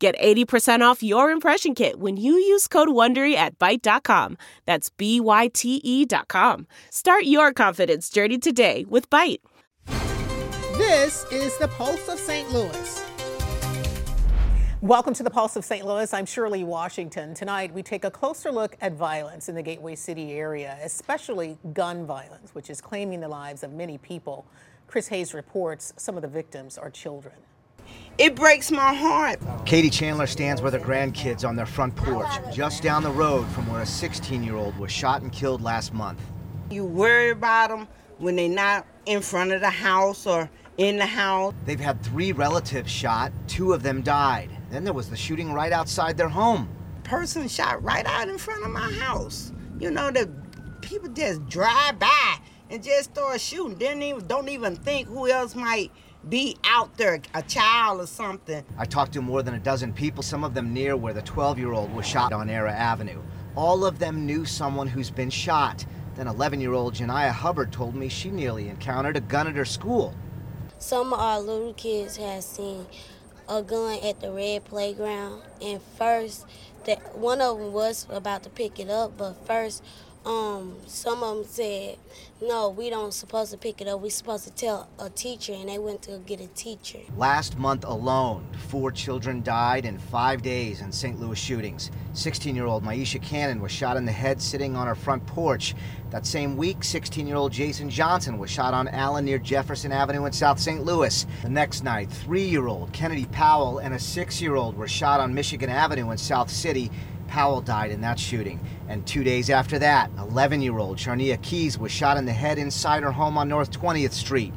Get 80% off your impression kit when you use code WONDERY at Byte.com. That's B-Y-T-E dot com. Start your confidence journey today with Byte. This is the Pulse of St. Louis. Welcome to the Pulse of St. Louis. I'm Shirley Washington. Tonight, we take a closer look at violence in the Gateway City area, especially gun violence, which is claiming the lives of many people. Chris Hayes reports some of the victims are children. It breaks my heart. Katie Chandler stands with her grandkids on their front porch, just down the road from where a 16 year old was shot and killed last month. You worry about them when they're not in front of the house or in the house. They've had three relatives shot, two of them died. Then there was the shooting right outside their home. Person shot right out in front of my house. You know, the people just drive by and just start shooting. Didn't even don't even think who else might be out there, a child or something. I talked to more than a dozen people, some of them near where the 12 year old was shot on Era Avenue. All of them knew someone who's been shot. Then 11 year old Janiah Hubbard told me she nearly encountered a gun at her school. Some of our little kids had seen a gun at the red playground, and first, that one of them was about to pick it up, but first, um, some of them said, no, we don't supposed to pick it up. We supposed to tell a teacher, and they went to get a teacher. Last month alone, four children died in five days in St. Louis shootings. 16-year-old Maisha Cannon was shot in the head sitting on her front porch. That same week, 16-year-old Jason Johnson was shot on Allen near Jefferson Avenue in South St. Louis. The next night, three-year-old Kennedy Powell and a six-year-old were shot on Michigan Avenue in South City. Powell died in that shooting. And two days after that, 11 year old Sharnia Keys was shot in the head inside her home on North 20th Street.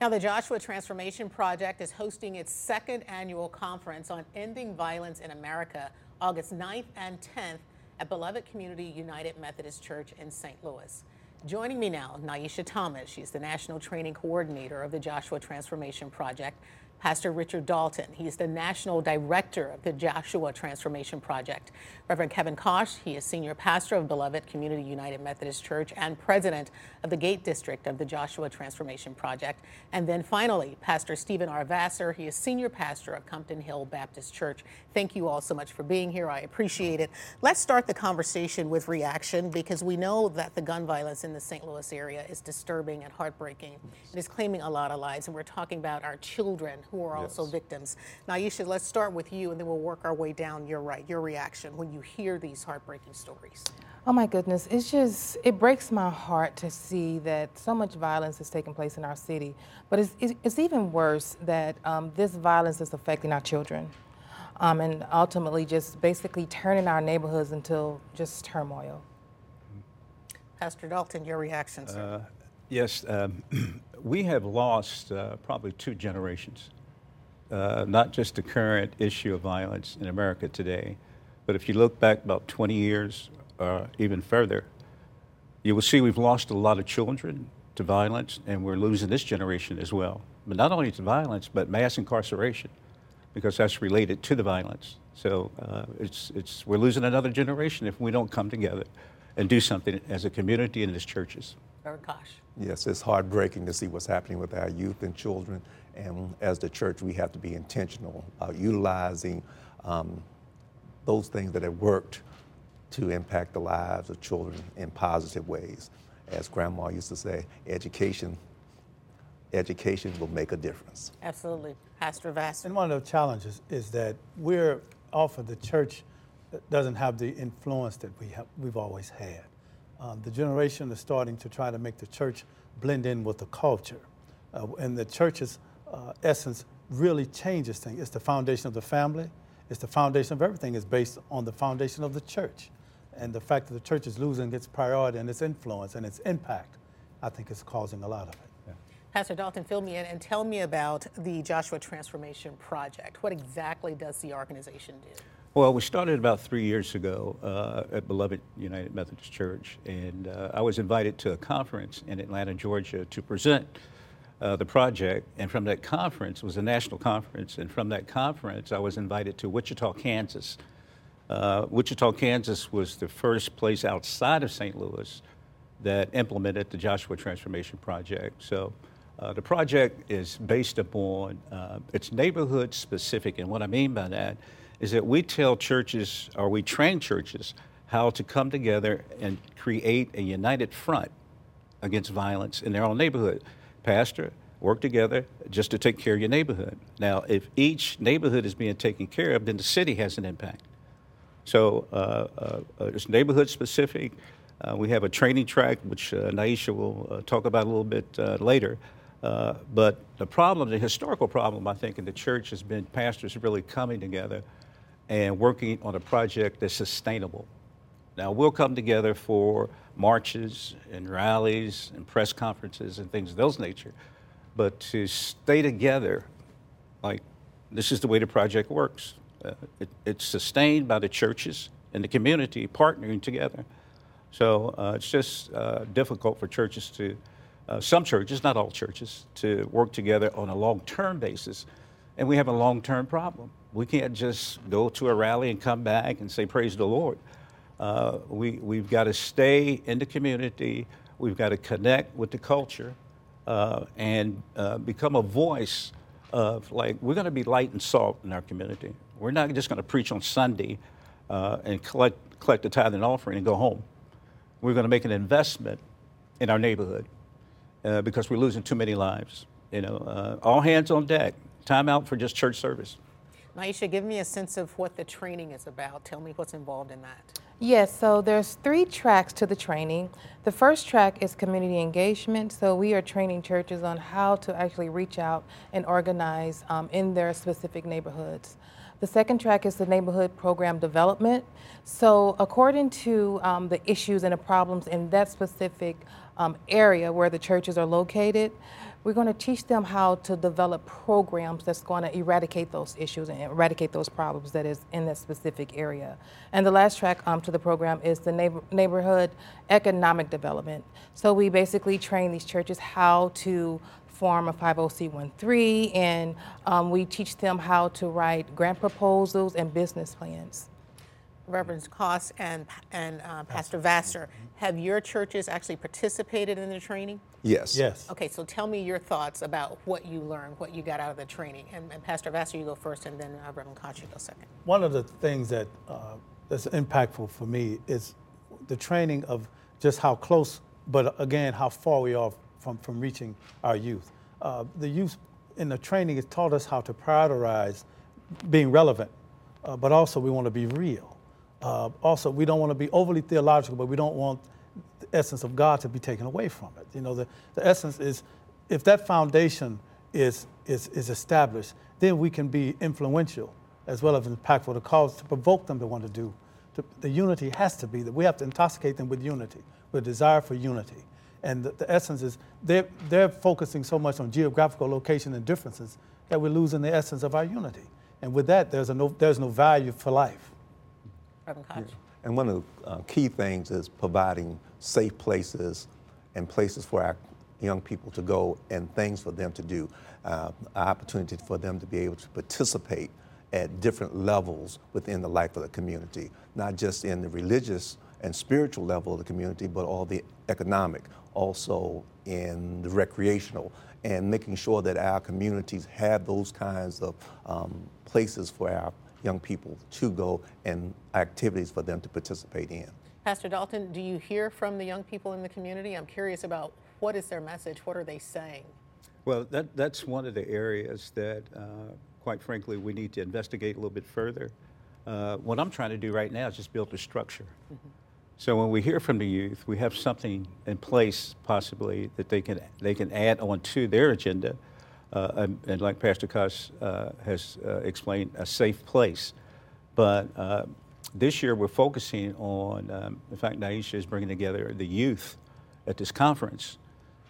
Now, the Joshua Transformation Project is hosting its second annual conference on ending violence in America August 9th and 10th at Beloved Community United Methodist Church in St. Louis. Joining me now, Niesha Thomas. She's the National Training Coordinator of the Joshua Transformation Project. Pastor Richard Dalton. He's the National Director of the Joshua Transformation Project. Reverend Kevin Kosh, he is Senior Pastor of Beloved Community United Methodist Church and President of the Gate District of the Joshua Transformation Project. And then finally, Pastor Stephen R. Vassar, he is Senior Pastor of Compton Hill Baptist Church. Thank you all so much for being here. I appreciate it. Let's start the conversation with reaction because we know that the gun violence in the St. Louis area is disturbing and heartbreaking. It is claiming a lot of lives, and we're talking about our children who are also Yes. victims. Now, Niesha, let's start with you, and then we'll work our way down. You're right. Your reaction when you hear these heartbreaking stories. Oh my goodness, it's just, it breaks my heart to see that so much violence is taking place in our city. But it's, it's, it's even worse that um, this violence is affecting our children um, and ultimately just basically turning our neighborhoods into just turmoil. Pastor Dalton, your reaction, sir. Yes, um, we have lost uh, probably two generations. Uh, not just the current issue of violence in America today, but if you look back about 20 years or even further, you will see we've lost a lot of children to violence, and we're losing this generation as well. But not only to violence, but mass incarceration, because that's related to the violence. So uh, it's, it's, we're losing another generation if we don't come together and do something as a community and as churches. Reverend Kosh. Yes, it's heartbreaking to see what's happening with our youth and children. And as the church, we have to be intentional about utilizing um, those things that have worked to impact the lives of children in positive ways. As Grandma used to say, education, education will make a difference. Absolutely. Pastor Vassar. And one of the challenges is that we're often the church doesn't have the influence that we have, we've always had. Um, the generation is starting to try to make the church blend in with the culture. Uh, and the church's uh, essence really changes things. It's the foundation of the family. It's the foundation of everything It's based on the foundation of the church. And the fact that the church is losing its priority and its influence and its impact, I think is causing a lot of it. Pastor Dalton, fill me in and tell me about the Joshua Transformation Project. What exactly does the organization do? Well, we started about three years ago uh, at Beloved United Methodist Church, and uh, I was invited to a conference in Atlanta, Georgia, to present uh, the project. And from that conference, was a national conference, and from that conference, I was invited to Wichita, Kansas. Uh, Wichita, Kansas was the first place outside of St. Louis that implemented the Joshua Transformation Project. So uh, the project is based upon, uh, it's neighborhood specific, and what I mean by that is that we tell churches, or we train churches, how to come together and create a united front against violence in their own neighborhood. Pastor, work together just to take care of your neighborhood. Now, if each neighborhood is being taken care of, then the city has an impact. So uh, uh, uh it's neighborhood specific. Uh, we have a training track, which uh, Niesha will uh, talk about a little bit later. but the problem, the historical problem, I think, in the church has been pastors really coming together and working on a project that's sustainable. Now, we'll come together for marches and rallies and press conferences and things of those nature, but to stay together, like this is the way the project works. Uh, it, it's sustained by the churches and the community partnering together. So uh, it's just uh, difficult for churches to, uh, some churches, not all churches, to work together on a long term basis. And we have a long term problem. We can't just go to a rally and come back and say, Praise the Lord. Uh, we, we've got to stay in the community, we've got to connect with the culture uh, and uh, become a voice of like, we're going to be light and salt in our community. We're not just going to preach on Sunday uh, and collect, collect the tithe and offering and go home. We're going to make an investment in our neighborhood uh, because we're losing too many lives. You know, uh, all hands on deck. Time out for just church service. Niesha, give me a sense of what the training is about. Tell me what's involved in that. Yes, so there's three tracks to the training. The first track is community engagement. So we are training churches on how to actually reach out and organize um, in their specific neighborhoods. The second track is the neighborhood program development. So according to um, the issues and the problems in that specific um, area where the churches are located, we're going to teach them how to develop programs that's going to eradicate those issues and eradicate those problems that is in that specific area. And the last track um, to the program is the neighbor, neighborhood economic development. So we basically train these churches how to form a 501(c)(3) and um, we teach them how to write grant proposals and business plans. Reverend Kosh and, and uh, Pastor Vassar, have your churches actually participated in the training? Yes. Yes. Okay, so tell me your thoughts about what you learned, what you got out of the training. And, and Pastor Vassar, you go first, and then uh, Reverend Kosh, you go second. One of the things that uh, that's impactful for me is the training of just how close, but again, how far we are from, from reaching our youth. Uh, the youth in the training has taught us how to prioritize being relevant, uh, but also we want to be real. Uh, also, we don't want to be overly theological, but we don't want the essence of God to be taken away from it. You know, the, the essence is if that foundation is, is, is established, then we can be influential as well as impactful to cause to provoke them to want to do. To, the unity has to be that we have to intoxicate them with unity, with a desire for unity. And the, the essence is they're, they're focusing so much on geographical location and differences that we're losing the essence of our unity. And with that, there's, a no, there's no value for life. Reverend Kosh. Yeah. And one of the uh, key things is providing safe places and places for our young people to go and things for them to do, uh, opportunity for them to be able to participate at different levels within the life of the community, not just in the religious and spiritual level of the community, but all the economic, also in the recreational, and making sure that our communities have those kinds of um, places for our young people to go and activities for them to participate in. Pastor Dalton, do you hear from the young people in the community? I'm curious about what is their message? What are they saying? Well, that, that's one of the areas that, uh, quite frankly, we need to investigate a little bit further. Uh, what I'm trying to do right now is just build a structure. Mm-hmm. So when we hear from the youth, we have something in place possibly that they can they can add on to their agenda uh, and, and, like Pastor Kosh uh, has uh, explained, a safe place. But uh, this year we're focusing on, um, in fact, Niesha is bringing together the youth at this conference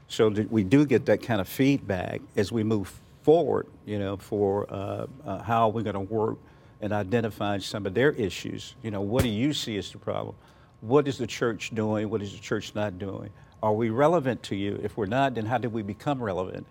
so that we do get that kind of feedback as we move forward, you know, for uh, uh, how we're going to work and identifying some of their issues. You know, what do you see as the problem? What is the church doing? What is the church not doing? Are we relevant to you? If we're not, then how did we become relevant?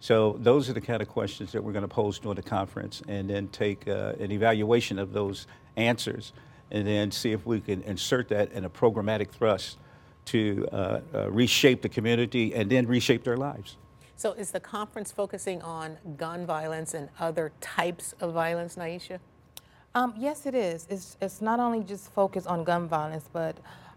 So those are the kind of questions that we're going to pose during the conference, and then take uh, an evaluation of those answers, and then see if we can insert that in a programmatic thrust to uh, uh, reshape the community and then reshape their lives. So is the conference focusing on gun violence and other types of violence, Niesha? Um, yes, it is. It's, it's not only just focused on gun violence, but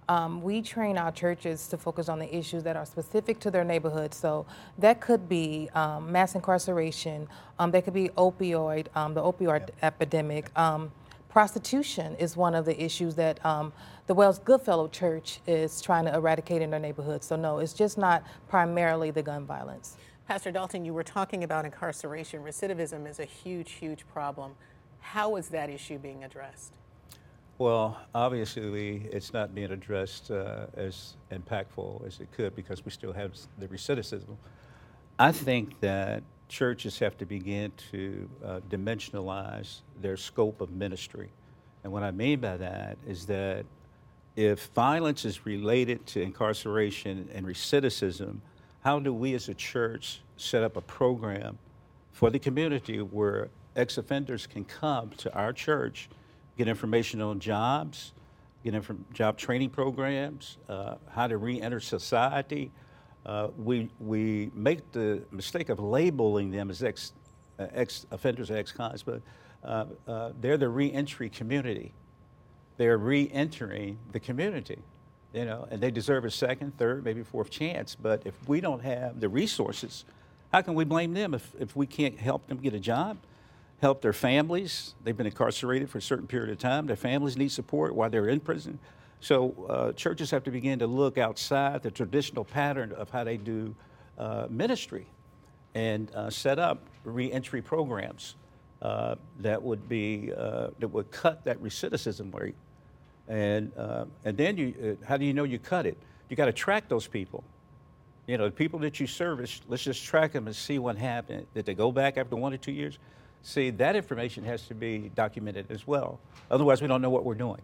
um, we train our churches to focus on the issues that are specific to their neighborhood. So that could be um, mass incarceration, um, that could be opioid, um, the opioid yeah. epidemic. Um, prostitution is one of the issues that um, the Wells Goodfellow Church is trying to eradicate in their neighborhood. So no, it's just not primarily the gun violence. Pastor Dalton, you were talking about incarceration. Recidivism is a huge, huge problem. How is that issue being addressed? Well, obviously, it's not being addressed uh, as impactful as it could because we still have the recidivism. I think that churches have to begin to uh, dimensionalize their scope of ministry. And what I mean by that is that if violence is related to incarceration and recidivism, how do we as a church set up a program for the community where ex offenders can come to our church? Get information on jobs, get inf- job training programs, uh, how to re-enter society. Uh, we, we make the mistake of labeling them as ex, uh, ex offenders or ex-cons, but uh, uh, they're the re-entry community. They're re-entering the community, you know, and they deserve a second, third, maybe fourth chance. But if we don't have the resources, how can we blame them if, if we can't help them get a job? Help their families. They've been incarcerated for a certain period of time. Their families need support while they're in prison. So uh, churches have to begin to look outside the traditional pattern of how they do uh, ministry and uh, set up reentry programs uh, that would be uh, that would cut that recidivism rate. And uh, and then you, how do you know you cut it? You got to track those people. You know, the people that you service. Let's just track them and see what happened. Did they go back after one or two years? See, that information has to be documented as well. Otherwise, we don't know what we're doing.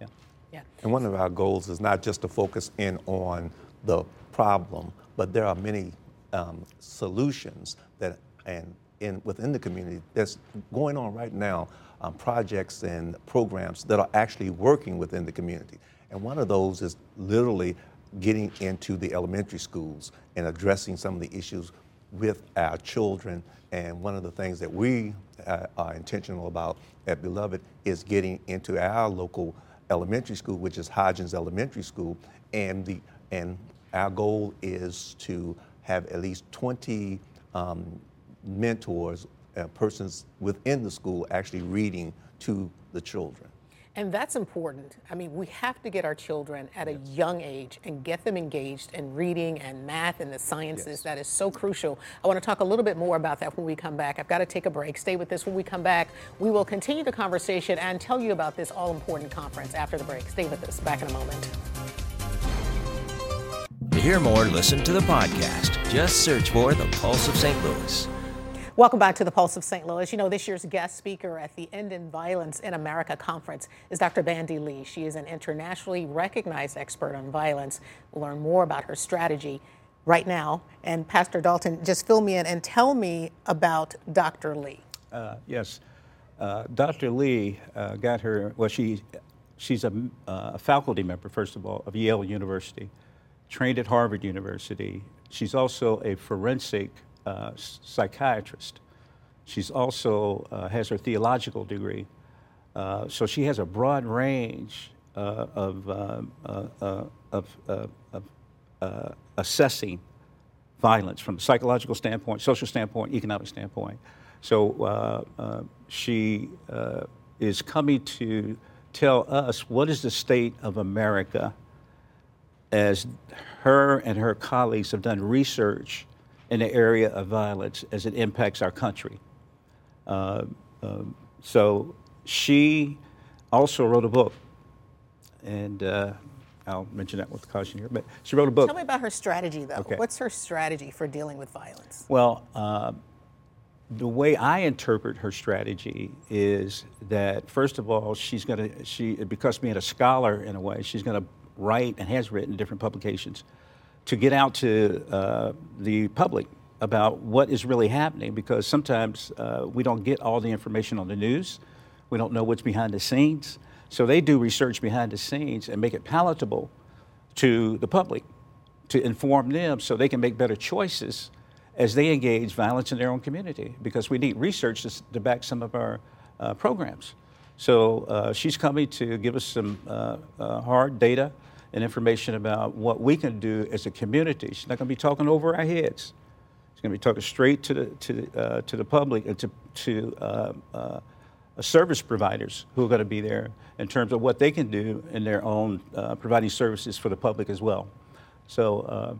Yeah. Yeah. And one of our goals is not just to focus in on the problem, but there are many um, solutions that and in within the community that's going on right now, um, projects and programs that are actually working within the community. And one of those is literally getting into the elementary schools and addressing some of the issues with our children and one of the things that we uh, are intentional about at Beloved is getting into our local elementary school, which is Hodgins Elementary School, and the and our goal is to have at least 20 um, mentors, uh, persons within the school actually reading to the children. And that's important. I mean, we have to get our children at a young age and get them engaged in reading and math and the sciences. Yes. That is so crucial. I want to talk a little bit more about that when we come back. I've got to take a break. Stay with this when we come back. We will continue the conversation and tell you about this all important conference after the break. Stay with us. Back in a moment. To hear more, listen to the podcast. Just search for The Pulse of St. Louis. Welcome back to the Pulse of St. Louis. You know, this year's guest speaker at the Ending Violence in America conference is Dr. Bandy Lee. She is an internationally recognized expert on violence. We'll learn more about her strategy right now. And Pastor Dalton, just fill me in and tell me about Dr. Lee. Uh, yes. Uh, Dr. Lee uh, got her, well, she, she's a, uh, a faculty member, first of all, of Yale University, trained at Harvard University. She's also a forensic uh, psychiatrist. She's also uh, has her theological degree. Uh, so she has a broad range uh, of, um, uh, of, of assessing violence from a psychological standpoint, social standpoint, economic standpoint. So she is coming to tell us what is the state of America as her and her colleagues have done research in the area of violence as it impacts our country. Uh, um, so she also wrote a book, and uh, I'll mention that with caution here. But she wrote a book. Tell me about her strategy, though. Okay. What's her strategy for dealing with violence? Well, uh, the way I interpret her strategy is that first of all, she's going to she because being a scholar in a way, she's going to write and has written different publications to get out to uh, the public about what is really happening because sometimes uh, we don't get all the information on the news. We don't know what's behind the scenes. So they do research behind the scenes and make it palatable to the public to inform them so they can make better choices as they engage violence in their own community because we need research to, to back some of our uh, programs. So uh, she's coming to give us some uh, uh hard data and information about what we can do as a community. She's not going to be talking over our heads. She's going to be talking straight to the, to, uh, to the public and to, to uh, service providers who are going to be there in terms of what they can do in their own providing services for the public as well. So,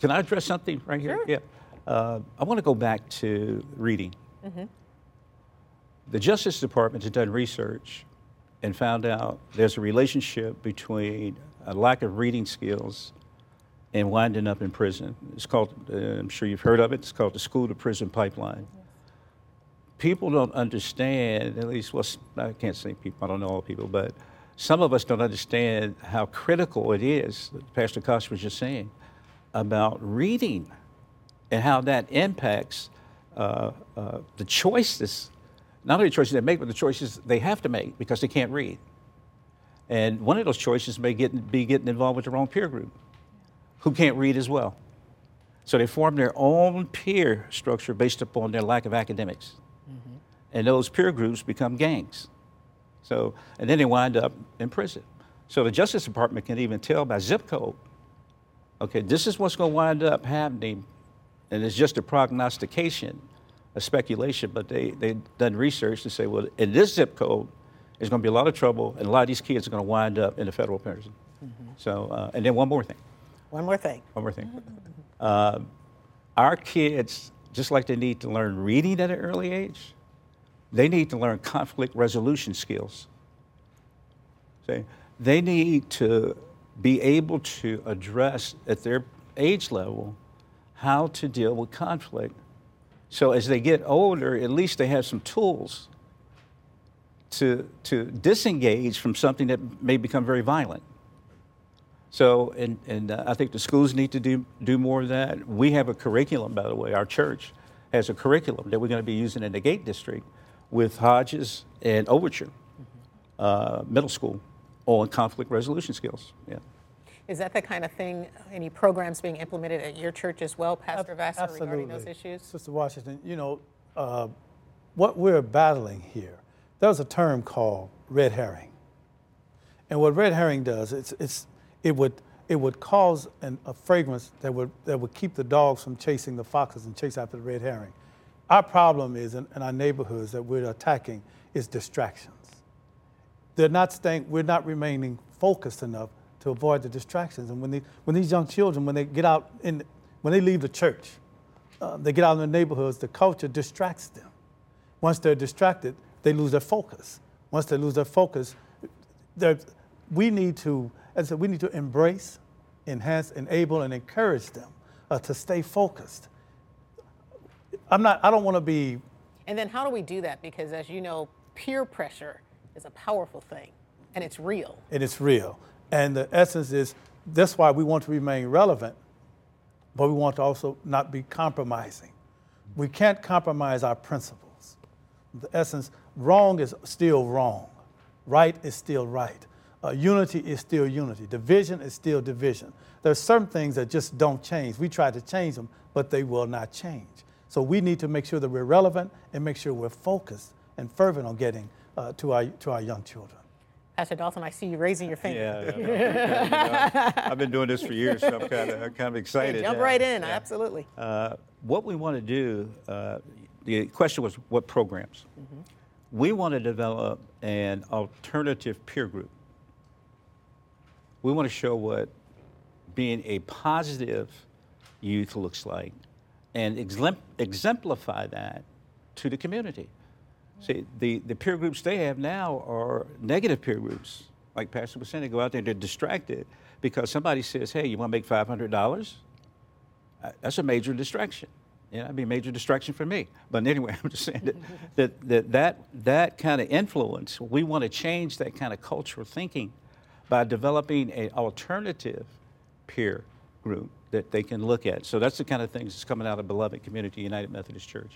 can I address something right here? Sure. Yeah. Uh, I want to go back to reading. Mm-hmm. The Justice Department has done research and found out there's a relationship between a lack of reading skills and winding up in prison. It's called, uh, I'm sure you've heard of it, it's called the school to prison pipeline. Yes. People don't understand, at least, well, I can't say people, I don't know all people, but some of us don't understand how critical it is, Pastor Kosh was just saying, about reading and how that impacts uh, uh, the choices, not only the choices they make, but the choices they have to make because they can't read. And one of those choices may get, be getting involved with their own peer group who can't read as well. So they form their own peer structure based upon their lack of academics. Mm-hmm. And those peer groups become gangs. So, and then they wind up in prison. So the Justice Department can even tell by zip code, okay, this is what's going to wind up happening and it's just a prognostication, a speculation, but they, they've done research to say, well, in this zip code, there's going to be a lot of trouble, and a lot of these kids are going to wind up in the federal prison. Mm-hmm. So, uh, and then one more thing. One more thing. One more thing. Uh, our kids, just like they need to learn reading at an early age, they need to learn conflict resolution skills. See, they need to be able to address at their age level how to deal with conflict. So as they get older, at least they have some tools to, to disengage from something that may become very violent. So, and, and uh, I think the schools need to do, do more of that. We have a curriculum, by the way, our church has a curriculum that we're going to be using in the Gate District with Hodges and Overture uh, Middle School on conflict resolution skills. Yeah. Is that the kind of thing, any programs being implemented at your church as well, Pastor Vassar, regarding those issues? Sister Washington, you know, uh, what we're battling here, there's a term called red herring. And what red herring does, it's, it's, it, would, it would cause an, a fragrance that would, that would keep the dogs from chasing the foxes and chase after the red herring. Our problem is in, in our neighborhoods that we're attacking is distractions. They're not staying, we're not remaining focused enough to avoid the distractions. And when, they, when these young children, when they get out, in, when they leave the church, uh, they get out in the neighborhoods, the culture distracts them. Once they're distracted, they lose their focus. Once they lose their focus, we need to, as I said, we need to embrace, enhance, enable, and encourage them uh, to stay focused. I'm not, I don't want to be. And then how do we do that? Because as you know, peer pressure is a powerful thing and it's real. And it's real. And the essence is that's why we want to remain relevant, but we want to also not be compromising. We can't compromise our principles. The essence, wrong is still wrong, right is still right. Uh, unity is still unity. Division is still division. There are certain things that just don't change. We try to change them, but they will not change. So we need to make sure that we're relevant and make sure we're focused and fervent on getting uh, to, our, to our young children. Pastor Dalton, I see you raising your finger. Yeah, yeah, I've been doing this for years, so I'm kind of, kind of excited. Hey, jump yeah. right in, absolutely. Uh, what we want to do, uh, the question was what programs? Mm-hmm. We want to develop an alternative peer group. We want to show what being a positive youth looks like and exemplify that to the community. See, the, the peer groups they have now are negative peer groups. Like Pastor was saying, they go out there and they're distracted because somebody says, hey, you want to make $500? Uh, that's a major distraction. Yeah, that'd be a major distraction for me. But anyway, I'm just saying that that, that, that, that kind of influence, we want to change that kind of cultural thinking by developing an alternative peer group that they can look at. So that's the kind of things that's coming out of Beloved Community United Methodist Church.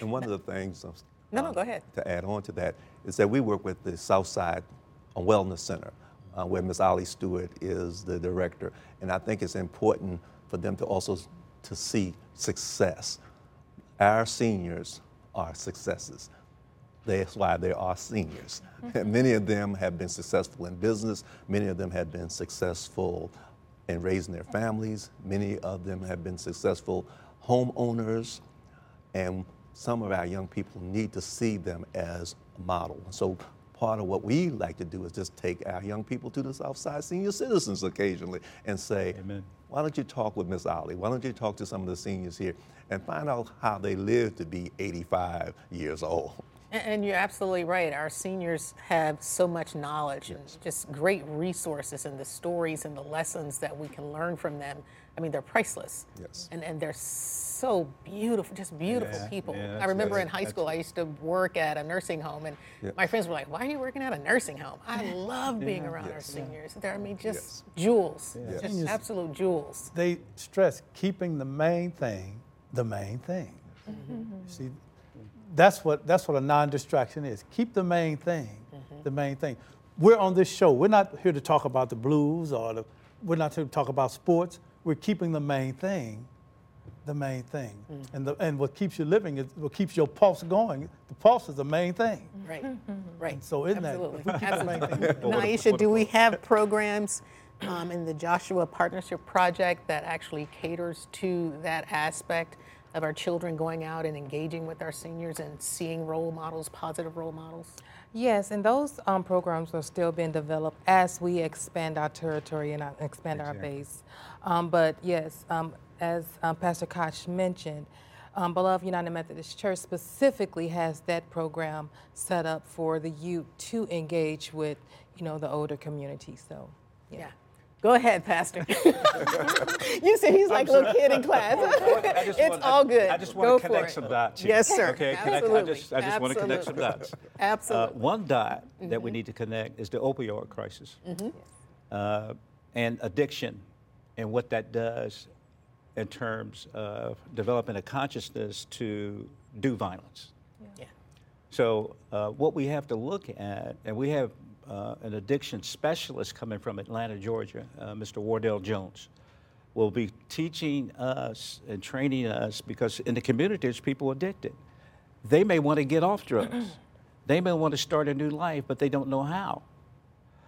And one of the things uh, No, no, go ahead. to add on to that is that we work with the Southside Wellness Center, uh, where Ms. Ollie Stewart is the director. And I think it's important for them to also to see success. Our seniors are successes. That's why they are seniors. Mm-hmm. And many of them have been successful in business. Many of them have been successful in raising their families. Many of them have been successful homeowners. And some of our young people need to see them as a model. So part of what we like to do is just take our young people to the Southside senior citizens occasionally and say, Amen. Why don't you talk with Miss Ollie? Why don't you talk to some of the seniors here and find out how they live to be 85 years old? And, and you're absolutely right. Our seniors have so much knowledge and just great resources and the stories and the lessons that we can learn from them. I mean, they're priceless. Yes. And, and they're so beautiful, just beautiful Yeah, people. yeah, I remember that's- in high school, I used to work at a nursing home, and Yeah. my friends were like, Why are you working at a nursing home? I love being around our Yes. seniors. They're, I mean, just Yes. jewels, Yes. just Seniors- absolute jewels. They stress keeping the main thing the main thing. Mm-hmm. See, that's what that's what a non-distraction is. Keep the main thing mm-hmm. the main thing. We're on this show. We're not here to talk about the blues or the. We're not here to talk about sports. We're keeping the main thing the main thing. Mm. And the, and what keeps you living is what keeps your pulse going. The pulse is the main thing. Mm-hmm. Right, mm-hmm. right. So isn't that- Absolutely. if we keep the main Absolutely. Niesha, do we have programs um, in the Joshua Partnership Project that actually caters to that aspect of our children going out and engaging with our seniors and seeing role models, positive role models? Yes, and those um, programs are still being developed as we expand our territory and expand our base. Um, but yes, um, as um, Pastor Kosh mentioned, um, Beloved United Methodist Church specifically has that program set up for the youth to engage with, you know, the older community. So, yeah. Yeah. Go ahead, Pastor. you said he's like a little kid in class. It's want- all good. I just Go want to connect some dots here. Yes, sir. Okay, Can I- I, Absolutely. just, I just want to connect some Absolutely. dots. Absolutely. Uh, one dot that we need to connect is the opioid crisis Mm-hmm. uh, and addiction and what that does in terms of developing a consciousness to do violence. Yeah. So uh, what we have to look at, and we have uh, an addiction specialist coming from Atlanta, Georgia, uh, Mr. Wardell Jones, will be teaching us and training us because in the community there's people addicted. They may want to get off drugs. they may want to start a new life, but they don't know how.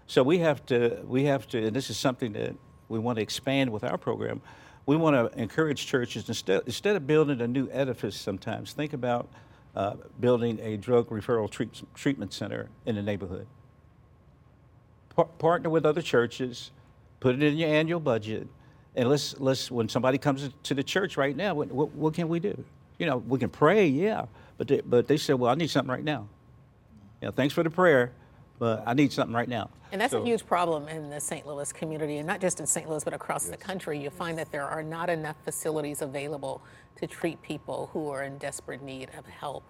So we have to, we have to, and this is something that we want to expand with our program. We want to encourage churches instead, instead of building a new edifice. Sometimes think about uh, building a drug referral treat, treatment center in the neighborhood. Par- partner with other churches, put it in your annual budget, and let's let's when somebody comes to the church right now, what, what, what can we do? You know, we can pray, yeah, but they, but they said, well, I need something right now. You know, thanks for the prayer, but I need something right now. And that's So- a huge problem in the St. Louis community, and not just in St. Louis, but across the country. You find that there are not enough facilities available to treat people who are in desperate need of help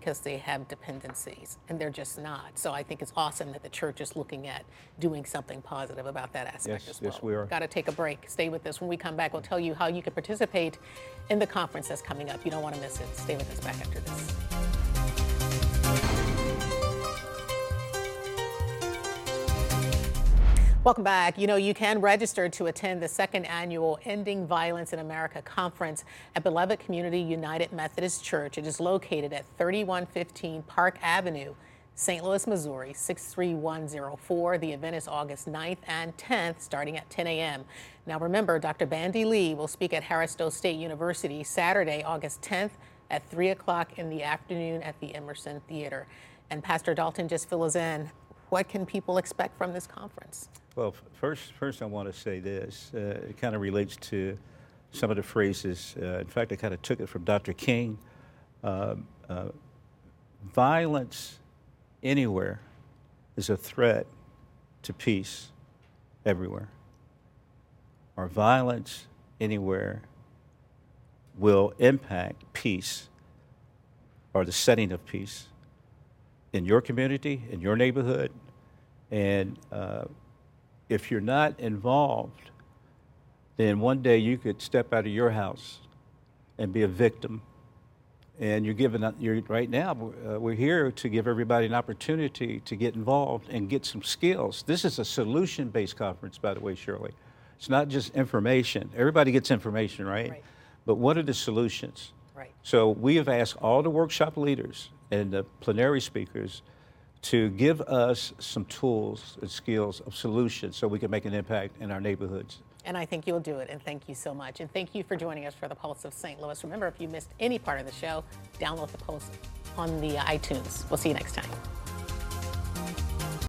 because they have dependencies, and they're just not. So I think it's awesome that the church is looking at doing something positive about that aspect Yes, as well. yes, we are. Got to take a break. Stay with us. When we come back, we'll tell you how you can participate in the conference that's coming up. You don't want to miss it. Stay with us back after this. Welcome back. You know, you can register to attend the second annual Ending Violence in America conference at Beloved Community United Methodist Church. It is located at 3115 Park Avenue, St. Louis, Missouri, 63104. The event is August 9th and 10th, starting at 10 a.m. Now, remember, Dr. Bandy Lee will speak at Harris Stowe State University Saturday, August 10th at 3 o'clock in the afternoon at the Emerson Theater. And Pastor Dalton just fills in. What can people expect from this conference? Well, first, first I want to say this. Uh, it kind of relates to some of the phrases. Uh, in fact, I kind of took it from Dr. King. Um, uh, violence anywhere is a threat to peace everywhere. Or violence anywhere will impact peace or the setting of peace in your community, in your neighborhood. And uh, if you're not involved, then one day you could step out of your house and be a victim. And you're giving, you're, right now, uh, we're here to give everybody an opportunity to get involved and get some skills. This is a solution based conference, by the way, Shirley. It's not just information. Everybody gets information, right? Right. But what are the solutions? Right. So we have asked all the workshop leaders and the plenary speakers to give us some tools and skills of solutions so we can make an impact in our neighborhoods. And I think you'll do it. And thank you so much. And thank you for joining us for the Pulse of St. Louis. Remember, if you missed any part of the show, download the Pulse on the iTunes. We'll see you next time.